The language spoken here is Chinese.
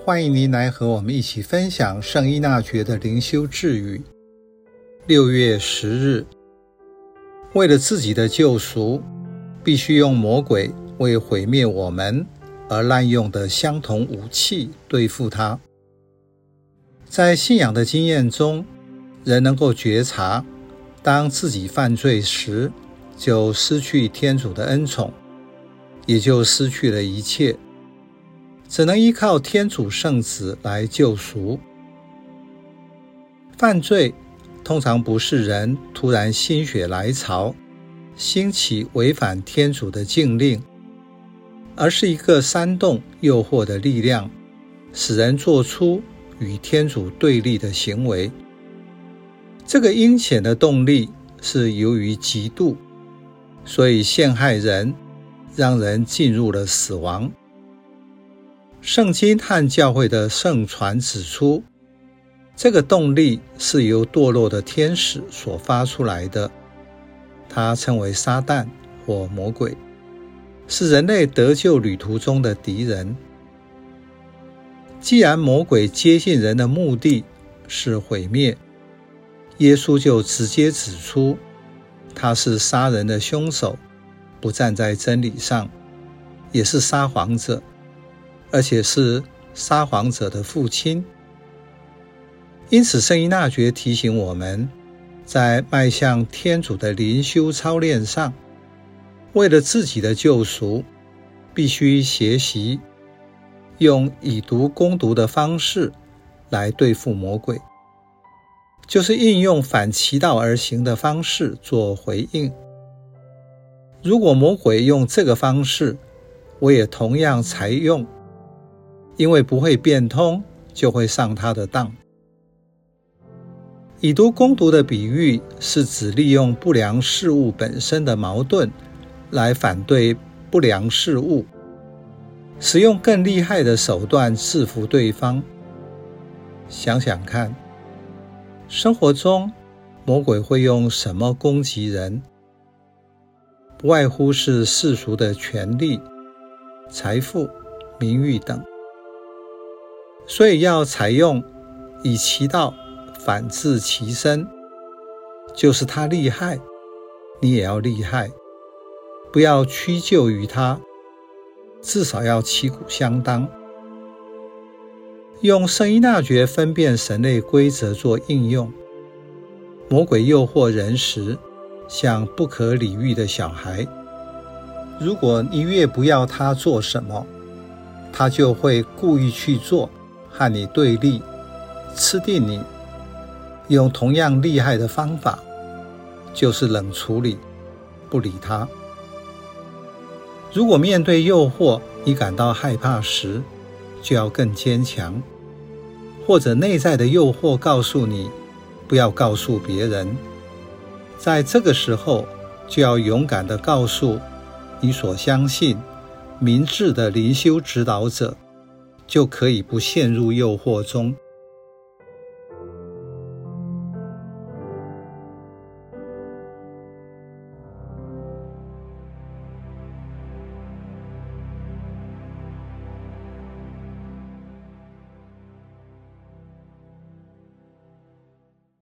欢迎您来和我们一起分享圣依纳爵的灵修智语。六月十日，为了自己的救赎，必须用魔鬼为毁灭我们而滥用的相同武器对付他。在信仰的经验中，人能够觉察，当自己犯罪时，就失去天主的恩宠，也就失去了一切。只能依靠天主圣子来救赎。犯罪通常不是人突然心血来潮，兴起违反天主的禁令，而是一个煽动诱惑的力量，使人做出与天主对立的行为。这个阴险的动力是由于嫉妒，所以陷害人，让人进入了死亡。圣经和教会的圣传指出，这个动力是由堕落的天使所发出来的，它称为撒旦或魔鬼，是人类得救旅途中的敌人。既然魔鬼接近人的目的是毁灭，耶稣就直接指出，他是杀人的凶手，不站在真理上，也是撒谎者。而且是撒谎者的父亲，因此圣依纳爵提醒我们，在迈向天主的灵修操练上，为了自己的救赎，必须学习用以毒攻毒的方式来对付魔鬼，就是应用反其道而行的方式做回应。如果魔鬼用这个方式，我也同样采用。因为不会变通，就会上他的当。以毒攻毒的比喻是指利用不良事物本身的矛盾来反对不良事物，使用更厉害的手段制服对方。想想看，生活中魔鬼会用什么攻击人？不外乎是世俗的权力、财富、名誉等。所以要采用以其道反治其身，就是他厉害，你也要厉害，不要屈就于他，至少要旗鼓相当。用圣依纳爵分辨神类规则做应用，魔鬼诱惑人时，像不可理喻的小孩，如果你越不要他做什么，他就会故意去做。和你对立，吃定你，用同样厉害的方法，就是冷处理，不理他。如果面对诱惑，你感到害怕时，就要更坚强；或者内在的诱惑告诉你，不要告诉别人。在这个时候，就要勇敢地告诉你所相信、明智的灵修指导者。就可以不陷入诱惑中。